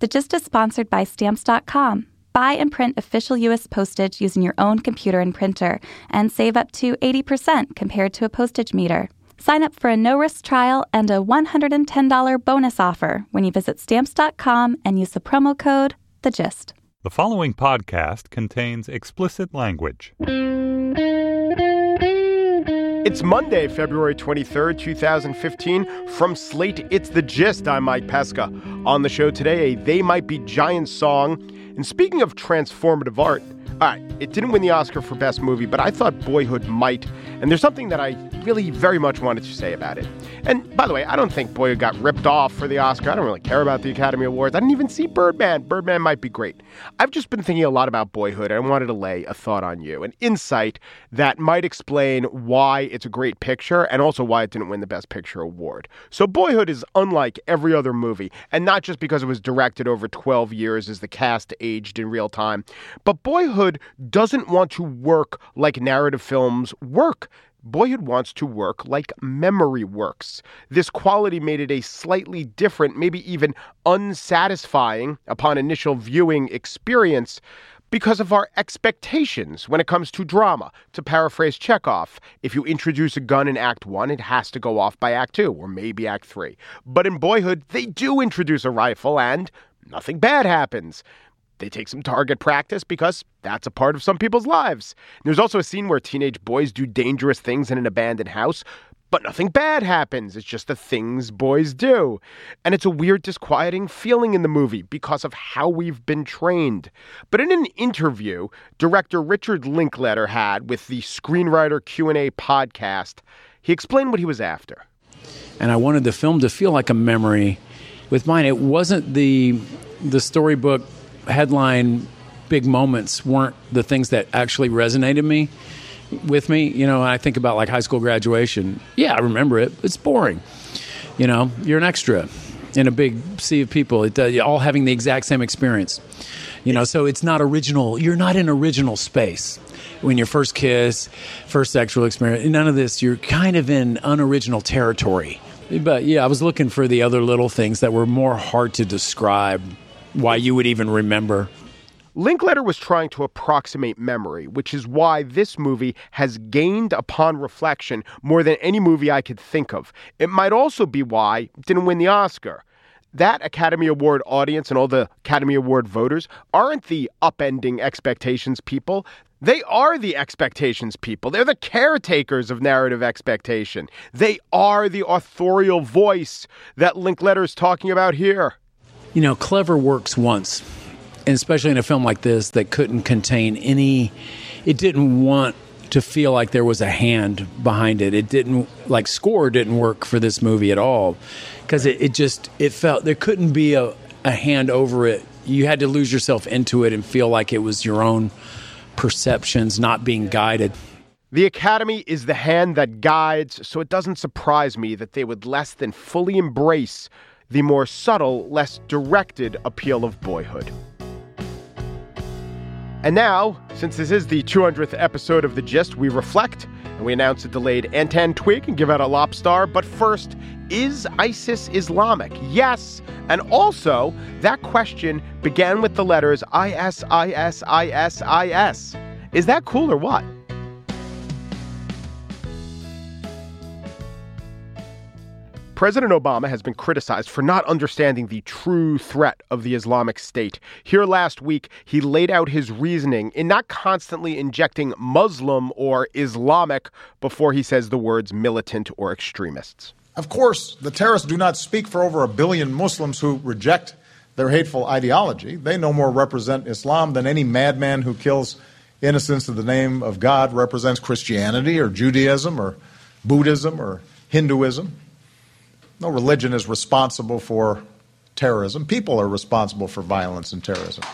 The Gist is sponsored by Stamps.com. Buy and print official U.S. postage using your own computer and printer and save up to 80% compared to a postage meter. Sign up for a no risk trial and a $110 bonus offer when you visit Stamps.com and use the promo code The Gist. The following podcast contains explicit language. It's Monday, February 23rd, 2015. From Slate, it's The Gist. I'm Mike Pesca. On the show today, a They Might Be Giants song. And speaking of transformative art, all right, it didn't win the Oscar for Best Movie, but I thought Boyhood might. And there's something that I really very much wanted to say about it. And by the way, I don't think Boyhood got ripped off for the Oscar. I don't really care about the Academy Awards. I didn't even see Birdman. Birdman might be great. I've just been thinking a lot about Boyhood, and I wanted to lay a thought on you, an insight that might explain why it's a great picture and also why it didn't win the Best Picture award. So, Boyhood is unlike every other movie, and not just because it was directed over 12 years as the cast aged in real time, but Boyhood doesn't want to work like narrative films work. Boyhood wants to work like memory works. This quality made it a slightly different, maybe even unsatisfying upon initial viewing experience because of our expectations when it comes to drama. To paraphrase Chekhov, if you introduce a gun in Act One, it has to go off by Act Two or maybe Act Three. But in Boyhood, they do introduce a rifle and nothing bad happens. They take some target practice because that's a part of some people's lives. There's also a scene where teenage boys do dangerous things in an abandoned house, but nothing bad happens. It's just the things boys do. And it's a weird, disquieting feeling in the movie because of how we've been trained. But in an interview director Richard Linklater had with the Screenwriter Q&A podcast, he explained what he was after. And I wanted the film to feel like a memory. With mine, it wasn't the the storybook headline big moments weren't the things that actually resonated me with me. You know, I think about like high school graduation. Yeah, I remember it. It's boring. You know, you're an extra in a big sea of people, it, uh, all having the exact same experience. You know, so it's not original. You're not in original space. When your first kiss, first sexual experience, none of this, you're kind of in unoriginal territory. But yeah, I was looking for the other little things that were more hard to describe why you would even remember. Linklater was trying to approximate memory, which is why this movie has gained upon reflection more than any movie I could think of. It might also be why it didn't win the Oscar. That Academy Award audience and all the Academy Award voters aren't the upending expectations people. They are the expectations people. They're the caretakers of narrative expectation. They are the authorial voice that Linklater is talking about here. You know, clever works once, and especially in a film like this that couldn't contain any, it didn't want to feel like there was a hand behind it. It didn't, like, score didn't work for this movie at all because it, it just, it felt, there couldn't be a, a hand over it. You had to lose yourself into it and feel like it was your own perceptions not being guided. The Academy is the hand that guides, so it doesn't surprise me that they would less than fully embrace the more subtle, less directed appeal of boyhood. And now, since this is the 200th episode of The Gist, we reflect and we announce a delayed Antentwig and give out a Lobstar. But first, is ISIS Islamic? Yes. And also, that question began with the letters I S I S I S I S. Is that cool or what? President Obama has been criticized for not understanding the true threat of the Islamic State. Here last week, he laid out his reasoning in not constantly injecting Muslim or Islamic before he says the words militant or extremists. Of course, the terrorists do not speak for over a billion Muslims who reject their hateful ideology. They no more represent Islam than any madman who kills innocents in the name of God represents Christianity or Judaism or Buddhism or Hinduism. No religion is responsible for terrorism. People are responsible for violence and terrorism.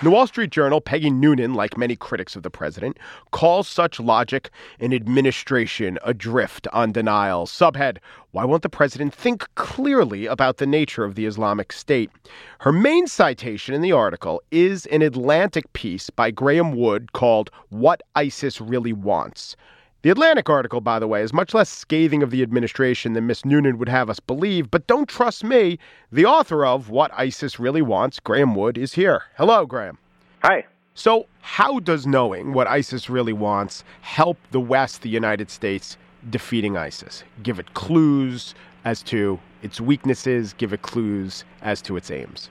The Wall Street Journal, Peggy Noonan, like many critics of the president, calls such logic an administration adrift on denial. Subhead Why won't the president think clearly about the nature of the Islamic State? Her main citation in the article is an Atlantic piece by Graeme Wood called What ISIS Really Wants. The Atlantic article, by the way, is much less scathing of the administration than Miss Noonan would have us believe, but don't trust me. The author of What ISIS Really Wants, Graeme Wood, is here. Hello, Graeme. Hi. So, how does knowing what ISIS really wants help the West, the United States, defeating ISIS? Give it clues as to its weaknesses, give it clues as to its aims.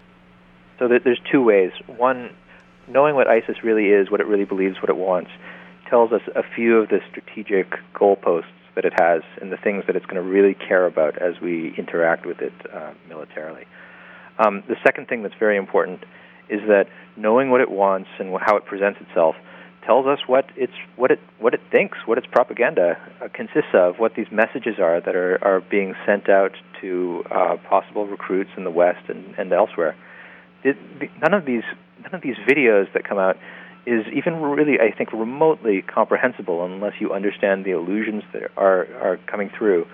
So, there's two ways. One, knowing what ISIS really is, what it really believes, what it wants tells us a few of the strategic goalposts that it has and the things that it's going to really care about as we interact with it uh, militarily. Um, the second thing that's very important is that knowing what it wants and how it presents itself tells us what it's what it what it thinks, what its propaganda uh, consists of, what these messages are that are, are being sent out to uh, possible recruits in the West and, and elsewhere. It, none of these none of these videos that come out is even really, I think, remotely comprehensible unless you understand the illusions that are are coming through.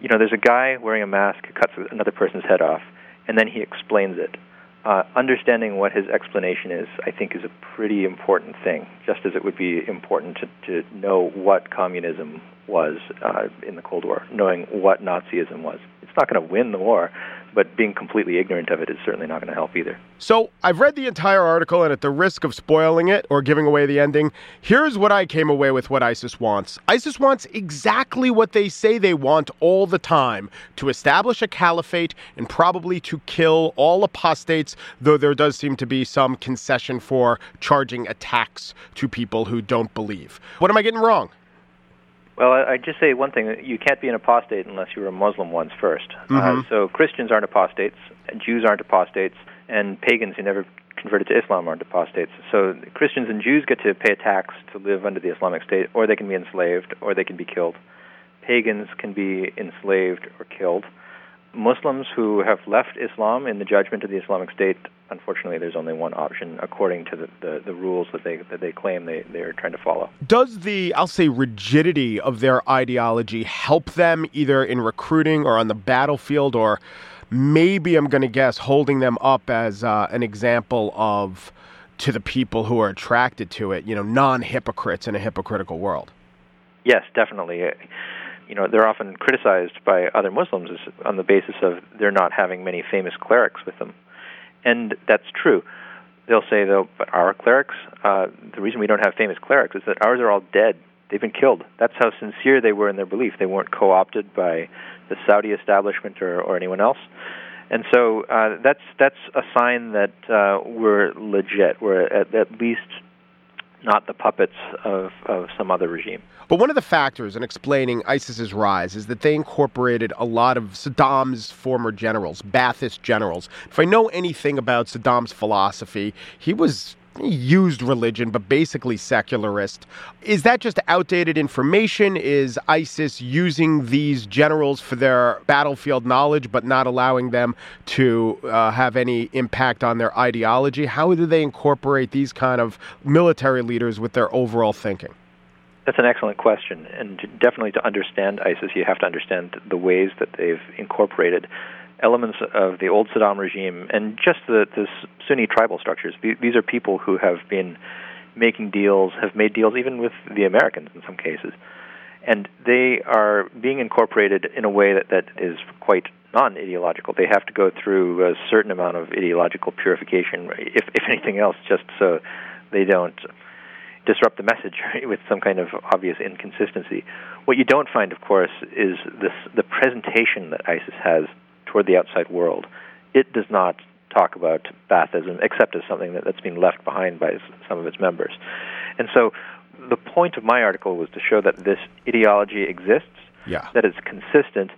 You know, there's a guy wearing a mask who cuts another person's head off, and then he explains it. Uh, understanding what his explanation is, I think, is a pretty important thing, just as it would be important to, to know what communism was uh, in the Cold War, knowing what Nazism was. It's not going to win the war, but being completely ignorant of it is certainly not going to help either. So I've read the entire article, and at the risk of spoiling it or giving away the ending, here's what I came away with what ISIS wants. ISIS wants exactly what they say they want all the time to establish a caliphate and probably to kill all apostates, though there does seem to be some concession for charging attacks to people who don't believe. What am I getting wrong? Well, I just say one thing: you can't be an apostate unless you were a Muslim once 1st uh, mm-hmm. uh, so Christians aren't apostates, Jews aren't apostates, and pagans who never converted to Islam aren't apostates. So Christians and Jews get to pay a tax to live under the Islamic State, or they can be enslaved, or they can be killed. Pagans can be enslaved or killed. Muslims who have left Islam in the judgment of the Islamic State, unfortunately, there's only one option according to the, the, the, rules that they that they claim they, they're trying to follow. Does the I'll say rigidity of their ideology help them either in recruiting or on the battlefield, or maybe I'm going to guess holding them up as uh, an example of to the people who are attracted to it, you know, non hypocrites in a hypocritical world? Yes, definitely you know, they're often criticized by other Muslims on the basis of they're not having many famous clerics with them, and that's true. They'll say though, but our clerics, uh, the reason we don't have famous clerics is that ours are all dead. They've been killed. That's how sincere they were in their belief. They weren't co-opted by the Saudi establishment or, or anyone else. And so uh, that's that's a sign that uh, we're legit. We're at, at least not the puppets of, of some other regime. But one of the factors in explaining ISIS's rise is that they incorporated a lot of Saddam's former generals, Ba'athist generals. If I know anything about Saddam's philosophy, he was used religion, but basically secularist. Is that just outdated information? Is ISIS using these generals for their battlefield knowledge, but not allowing them to uh, have any impact on their ideology? How do they incorporate these kind of military leaders with their overall thinking? That's an excellent question, and definitely to understand ISIS, you have to understand the ways that they've incorporated elements of the old Saddam regime and just the, Sunni tribal structures. These are people who have been making deals, have made deals even with the Americans in some cases. And they are being incorporated in a way that, that is quite non ideological. They have to go through a certain amount of ideological purification, if, if anything else, just so they don't disrupt the message with some kind of obvious inconsistency. What you don't find, of course, is this, the presentation that ISIS has toward the outside world. It does not talk about Baathism except as something that, that's been left behind by some of its members. And so the point of my article was to show that this ideology exists, yeah. that it's consistent,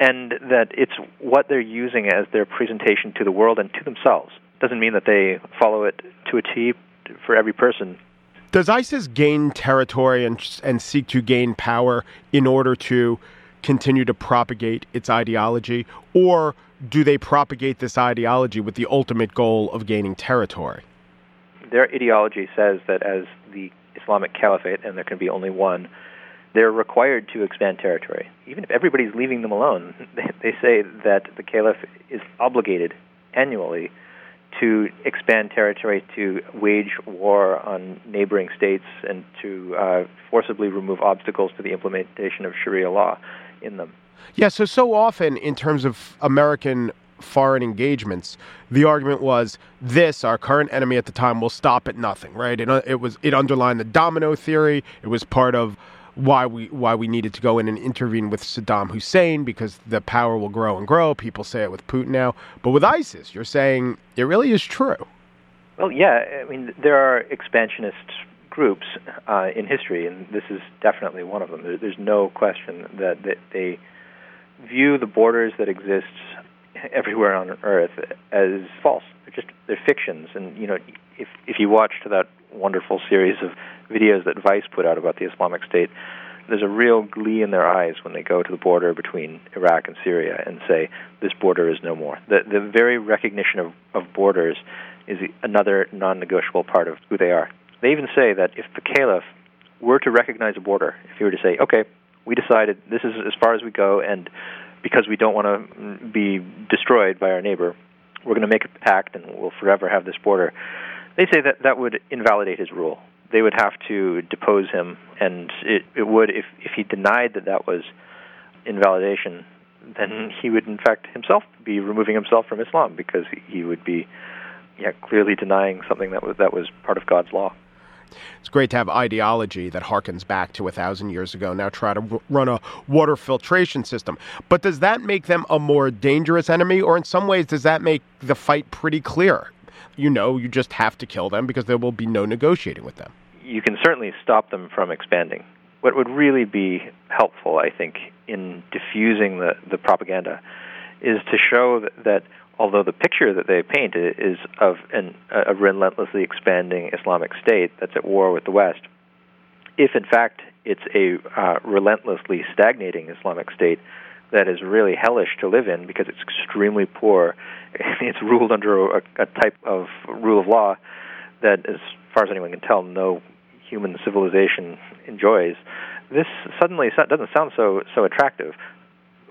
and that it's what they're using as their presentation to the world and to themselves. Doesn't mean that they follow it to a T for every person. Does ISIS gain territory and, and seek to gain power in order to continue to propagate its ideology, or do they propagate this ideology with the ultimate goal of gaining territory? Their ideology says that as the Islamic Caliphate, and there can be only one, they're required to expand territory. Even if everybody's leaving them alone, they, say that the Caliph is obligated annually to expand territory, to wage war on neighboring states, and to uh, forcibly remove obstacles to the implementation of Sharia law in them. Yeah, so so often in terms of American foreign engagements, the argument was this: our current enemy at the time will stop at nothing. Right? It, it was it underlined the domino theory. It was part of why we why we needed to go in and intervene with Saddam Hussein because the power will grow and grow. People say it with Putin now, but with ISIS, you're saying it really is true. Well, yeah, I mean there are expansionist groups uh, in history, and this is definitely one of them. there's no question that, that they view the borders that exist everywhere on Earth as false. They're just they're fictions, and you know if if you watched that wonderful series of videos that Vice put out about the Islamic State, there's a real glee in their eyes when they go to the border between Iraq and Syria and say this border is no more. The the very recognition of of borders is another non-negotiable part of who they are. They even say that if the caliph were to recognize a border, if he were to say, okay, we decided this is as far as we go, and because we don't want to be destroyed by our neighbor, we're going to make a pact and we'll forever have this border. They say that that would invalidate his rule. They would have to depose him, and it, it would, if, if he denied that that was invalidation, then he would, in fact, himself be removing himself from Islam because he would be yeah, clearly denying something that was, that was part of God's law. It's great to have ideology that harkens back to a thousand years ago. Now try to run a water filtration system. But does that make them a more dangerous enemy, or in some ways, does that make the fight pretty clear? You know, you just have to kill them because there will be no negotiating with them. You can certainly stop them from expanding. What would really be helpful, I think, in diffusing the, the propaganda is to show that, that although the picture that they paint is of an, a relentlessly expanding Islamic state that's at war with the West, if in fact it's a uh, relentlessly stagnating Islamic state that is really hellish to live in because it's extremely poor, it's ruled under a, a type of rule of law that, as far as anyone can tell, no human civilization enjoys. This suddenly doesn't sound so so attractive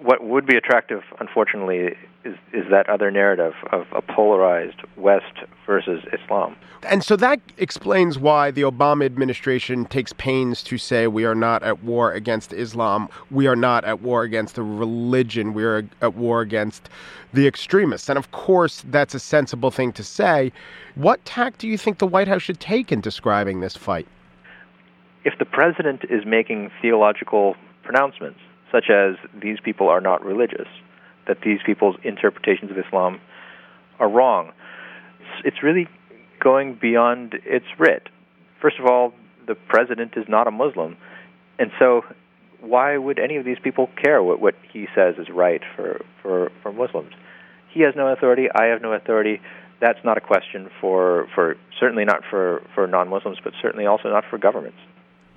what would be attractive, unfortunately, is, is that other narrative of a polarized West versus Islam. And so that explains why the Obama administration takes pains to say we are not at war against Islam, we are not at war against the religion, we are at war against the extremists. And of course, that's a sensible thing to say. What tack do you think the White House should take in describing this fight? If the president is making theological pronouncements, such as these people are not religious, that these people's interpretations of Islam are wrong. It's really going beyond its writ. First of all, the president is not a Muslim, and so why would any of these people care what, what he says is right for, for, for Muslims? He has no authority, I have no authority. That's not a question for, for certainly not for, for non Muslims, but certainly also not for governments.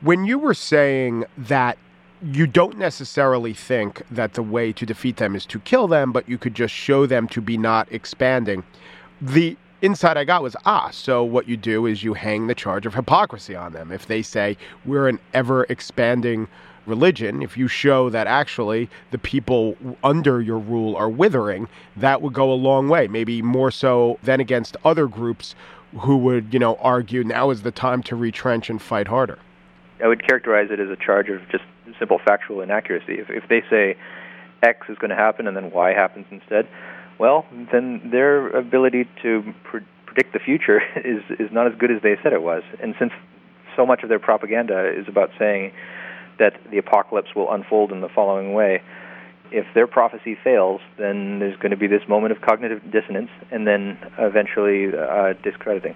When you were saying that you don't necessarily think that the way to defeat them is to kill them, but you could just show them to be not expanding. The insight I got was ah, so what you do is you hang the charge of hypocrisy on them. If they say we're an ever expanding religion, if you show that actually the people under your rule are withering, that would go a long way, maybe more so than against other groups who would, you know, argue now is the time to retrench and fight harder. I would characterize it as a charge of just simple factual inaccuracy. If, if they say X is going to happen and then Y happens instead, well, then their ability to pre- predict the future is is not as good as they said it was. And since so much of their propaganda is about saying that the apocalypse will unfold in the following way, if their prophecy fails, then there's going to be this moment of cognitive dissonance, and then eventually uh, discrediting.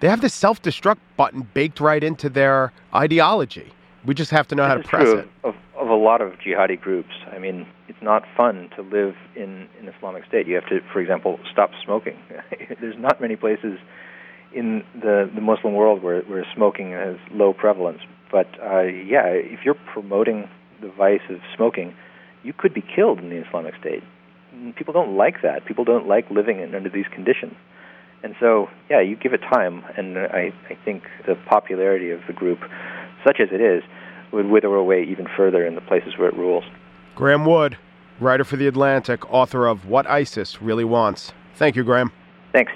They have this self-destruct button baked right into their ideology. We just have to know this how to press it. Of, of a lot of jihadi groups. I mean, it's not fun to live in an Islamic State. You have to, for example, stop smoking. There's not many places in the, the Muslim world where, where smoking has low prevalence. But uh, yeah, if you're promoting the vice of smoking, you could be killed in the Islamic State. People don't like that. People don't like living in, under these conditions. And so, yeah, you give it time, and I, I think the popularity of the group, such as it is, would wither away even further in the places where it rules. Graeme Wood, writer for The Atlantic, author of What ISIS Really Wants. Thank you, Graeme. Thanks.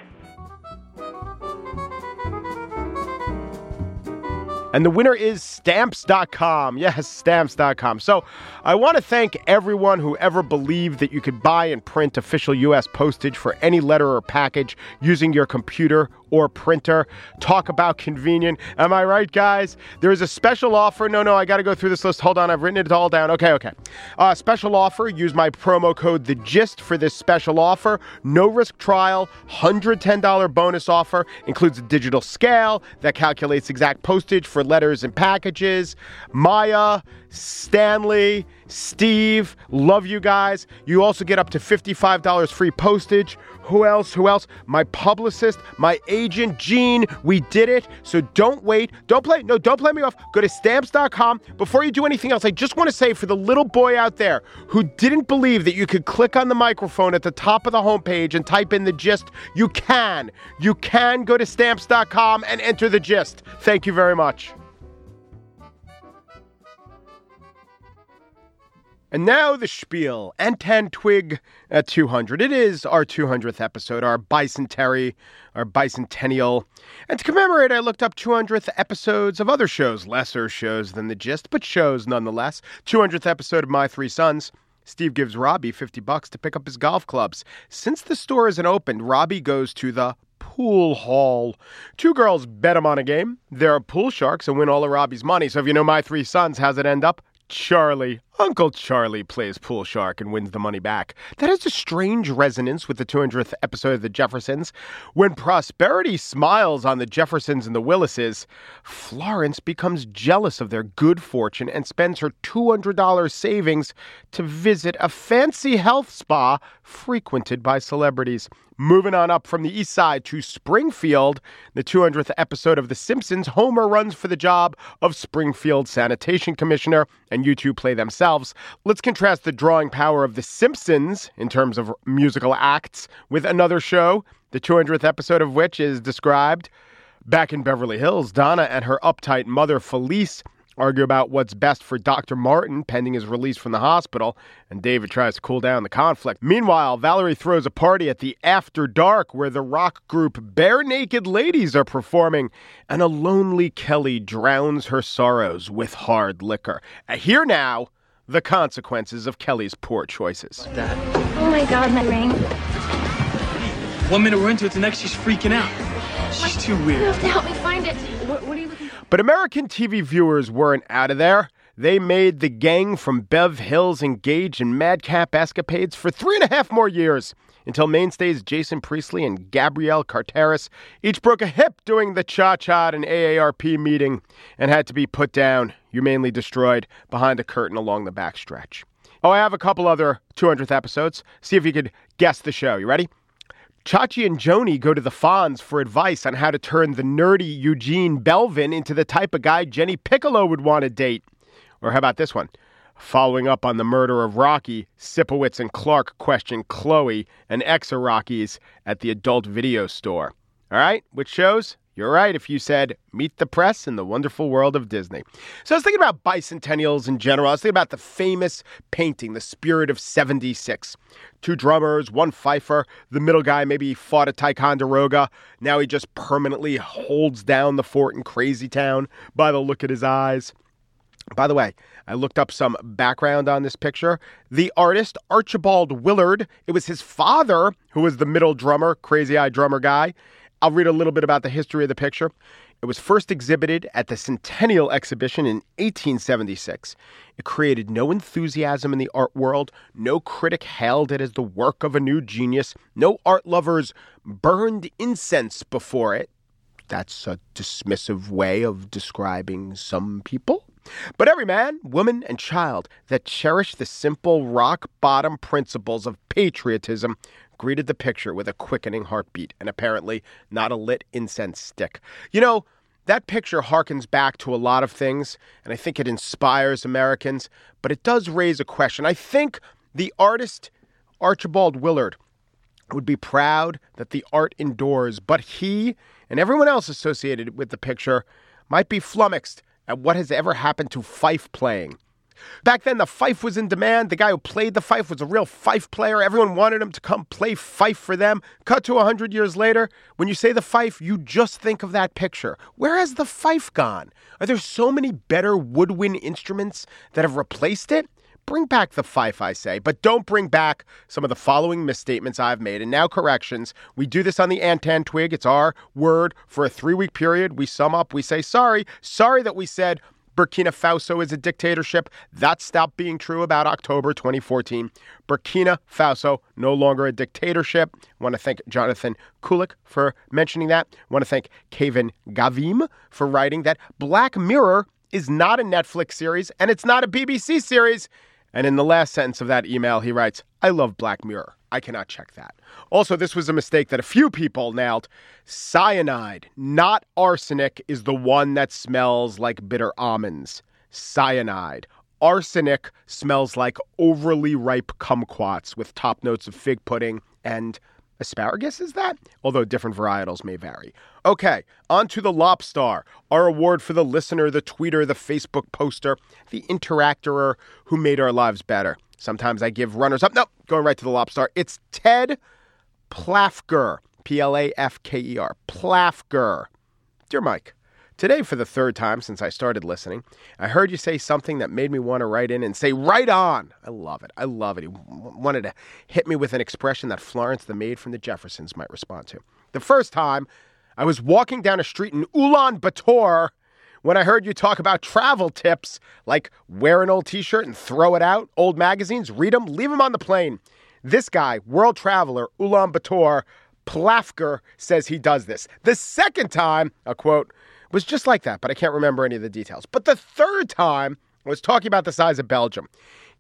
And the winner is stamps.com. Yes, stamps.com. So I want to thank everyone who ever believed that you could buy and print official U.S. postage for any letter or package using your computer or printer. Talk about convenient. Am I right, guys? There is a special offer. No, no, I got to go through this list. Hold on, I've written it all down. Okay, okay. Uh, special offer. Use my promo code The Gist for this special offer. No risk trial. $110 bonus offer. Includes a digital scale that calculates exact postage for letters and packages. Maya, Stanley, Steve, love you guys. You also get up to $55 free postage. Who else? Who else? My publicist, my agent, Gene. We did it. So don't wait. Don't play. No, don't play me off. Go to stamps.com. Before you do anything else, I just want to say for the little boy out there who didn't believe that you could click on the microphone at the top of the homepage and type in the gist, you can. You can go to stamps.com and enter the gist. Thank you very much. And now the spiel. Antentwig at uh, 200. It is our 200th episode, our bicentenary, our bicentennial. And to commemorate, I looked up 200th episodes of other shows, lesser shows than The Gist, but shows nonetheless. 200th episode of My Three Sons. Steve gives Robbie 50 bucks to pick up his golf clubs. Since the store isn't opened, Robbie goes to the pool hall. Two girls bet him on a game. They're pool sharks and win all of Robbie's money. So if you know My Three Sons, how's it end up? Charlie, Uncle Charlie plays pool shark and wins the money back. That has a strange resonance with the 200th episode of The Jeffersons. When prosperity smiles on the Jeffersons and the Willises, Florence becomes jealous of their good fortune and spends her $200 savings to visit a fancy health spa frequented by celebrities. Moving on up from the east side to Springfield, the 200th episode of The Simpsons, Homer runs for the job of Springfield Sanitation Commissioner, and U2 play themselves. Let's contrast the drawing power of The Simpsons in terms of musical acts with another show, the 200th episode of which is described. Back in Beverly Hills, Donna and her uptight mother, Felice, argue about what's best for Dr. Martin pending his release from the hospital, and David tries to cool down the conflict. Meanwhile, Valerie throws a party at the After Dark where the rock group Barenaked Ladies are performing, and a lonely Kelly drowns her sorrows with hard liquor. Uh, Here now, the consequences of Kelly's poor choices. Oh my god, my ring. One minute we're into it, the next she's freaking out. She's too You weird. have to help me find it. What, what are you looking for? But American TV viewers weren't out of there. They made the gang from Bev Hills engage in madcap escapades for three and a half more years until mainstays Jason Priestley and Gabrielle Carteris each broke a hip doing the cha cha at an AARP meeting and had to be put down, humanely destroyed, behind a curtain along the backstretch. Oh, I have a couple other 200th episodes. See if you could guess the show. You ready? Chachi and Joanie go to the Fonz for advice on how to turn the nerdy Eugene Belvin into the type of guy Jenny Piccolo would want to date. Or how about this one? Following up on the murder of Rocky, Sipowicz and Clark question Chloe, an ex of Rocky's, at the adult video store. All right, which shows? You're right if you said meet the press in the wonderful world of Disney. So I was thinking about bicentennials in general. I was thinking about the famous painting, The Spirit of 76. Two drummers, one fifer. The middle guy maybe fought at Ticonderoga. Now he just permanently holds down the fort in Crazy Town by the look at his eyes. By the way, I looked up some background on this picture. The artist, Archibald Willard, it was his father who was the middle drummer, crazy eye drummer guy. I'll read a little bit about the history of the picture. It was first exhibited at the Centennial Exhibition in 1876. It created no enthusiasm in the art world. No critic hailed it as the work of a new genius. No art lovers burned incense before it. That's a dismissive way of describing some people. But every man, woman, and child that cherished the simple rock bottom principles of patriotism greeted the picture with a quickening heartbeat and apparently not a lit incense stick. You know, That picture harkens back to a lot of things, and I think it inspires Americans, but it does raise a question. I think the artist, Archibald Willard, would be proud that the art endures, but he and everyone else associated with the picture might be flummoxed at what has ever happened to fife playing. Back then, the fife was in demand. The guy who played the fife was a real fife player. Everyone wanted him to come play fife for them. Cut to 100 years later, when you say the fife, you just think of that picture. Where has the fife gone? Are there so many better woodwind instruments that have replaced it? Bring back the fife, I say, but don't bring back some of the following misstatements I've made. And now corrections. We do this on the Antentwig. It's our word for a three week period. We sum up, we say sorry. Sorry that we said Burkina Faso is a dictatorship. That stopped being true about October 2014. Burkina Faso no longer a dictatorship. I want to thank Jonathan Kulik for mentioning that. I want to thank Kevin Gavim for writing that Black Mirror is not a Netflix series and it's not a BBC series. And in the last sentence of that email, he writes, I love Black Mirror. I cannot check that. Also, this was a mistake that a few people nailed. Cyanide, not arsenic, is the one that smells like bitter almonds. Cyanide. Arsenic smells like overly ripe kumquats with top notes of fig pudding and asparagus, is that? Although different varietals may vary. Okay, on to the Lobstar, our award for the listener, the tweeter, the Facebook poster, the interactor who made our lives better. Sometimes I give runners up. Nope, going right to the Lobstar. It's Ted Plafker, P L A F K E R. Plafker. Dear Mike, Today, for the third time since I started listening, I heard you say something that made me want to write in and say, right on. I love it. I love it. He w- wanted to hit me with an expression that Florence, the maid from the Jeffersons, might respond to. The first time, I was walking down a street in Ulaanbaatar when I heard you talk about travel tips like wear an old t shirt and throw it out, old magazines, read them, leave them on the plane. This guy, world traveler, Ulaanbaatar, Plafker, says he does this. The second time, a quote, was just like that, but I can't remember any of the details. But the third time I was talking about the size of Belgium.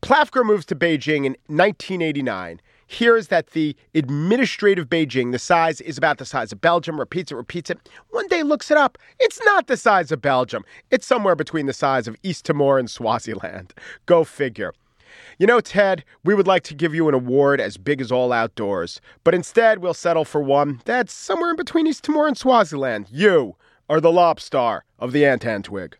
Plafker moves to Beijing in 1989. Hears that the administrative Beijing, the size is about the size of Belgium, repeats it, repeats it. One day looks it up. It's not the size of Belgium. It's somewhere between the size of East Timor and Swaziland. Go figure. You know, Ted, we would like to give you an award as big as all outdoors, but instead we'll settle for one that's somewhere in between East Timor and Swaziland. You are the lobstar of the Antentwig.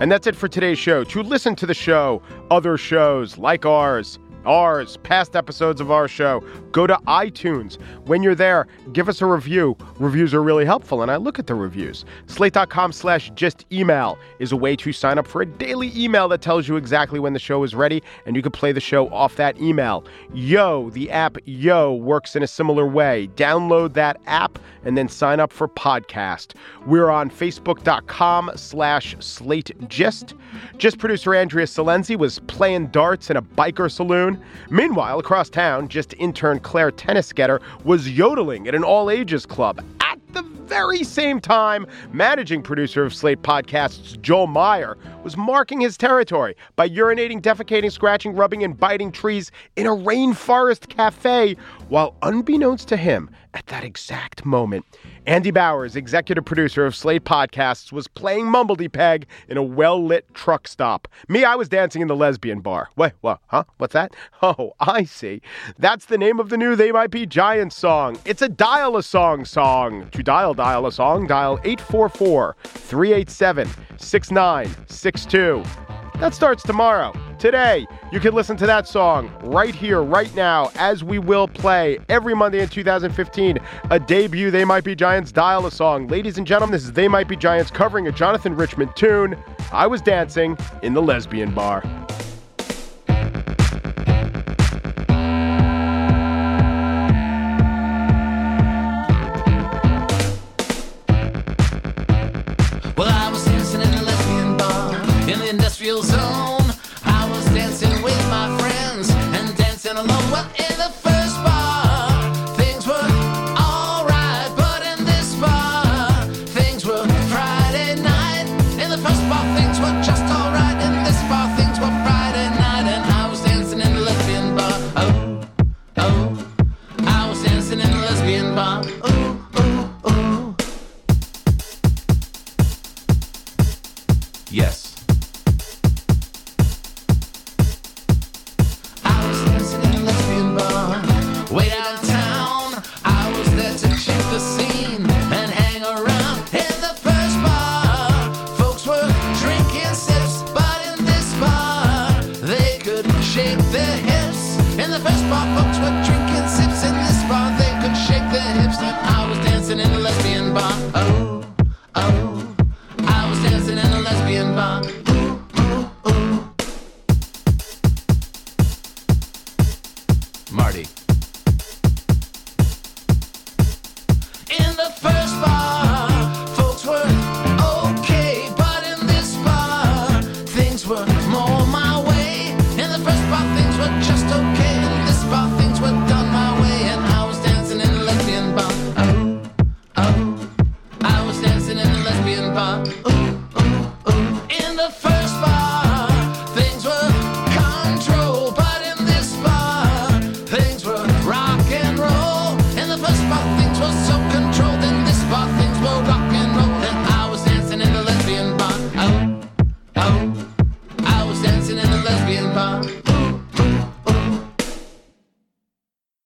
And that's it for today's show. To listen to the show, other shows like ours, ours, past episodes of our show, go to iTunes. When you're there, give us a review. Reviews are really helpful, and I look at the reviews. Slate.com slash just email is a way to sign up for a daily email that tells you exactly when the show is ready, and you can play the show off that email. Yo, the app Yo works in a similar way. Download that app and then sign up for podcast. We're on Facebook.com slash Slate Gist. Just producer Andrea Silenzi was playing darts in a biker saloon. Meanwhile, across town, Gist intern Claire Tennisgetter was yodeling at an all ages club at the very same time. Managing producer of Slate Podcasts, Joel Meyer, was marking his territory by urinating, defecating, scratching, rubbing, and biting trees in a rainforest cafe, while unbeknownst to him, at that exact moment, Andy Bowers, executive producer of Slate Podcasts, was playing Mumbledy Peg in a well lit truck stop. Me, I was dancing in the lesbian bar. Wait, what? Huh? What's that? Oh, I see. That's the name of the new They Might Be Giants song. It's a dial a song song. To dial, dial a song, dial 844 387 6962. That starts tomorrow. Today, you can listen to that song right here, right now, as we will play every Monday in 2015. A debut They Might Be Giants dial a song. Ladies and gentlemen, this is They Might Be Giants covering a Jonathan Richman tune. I was dancing in the lesbian bar. Marty.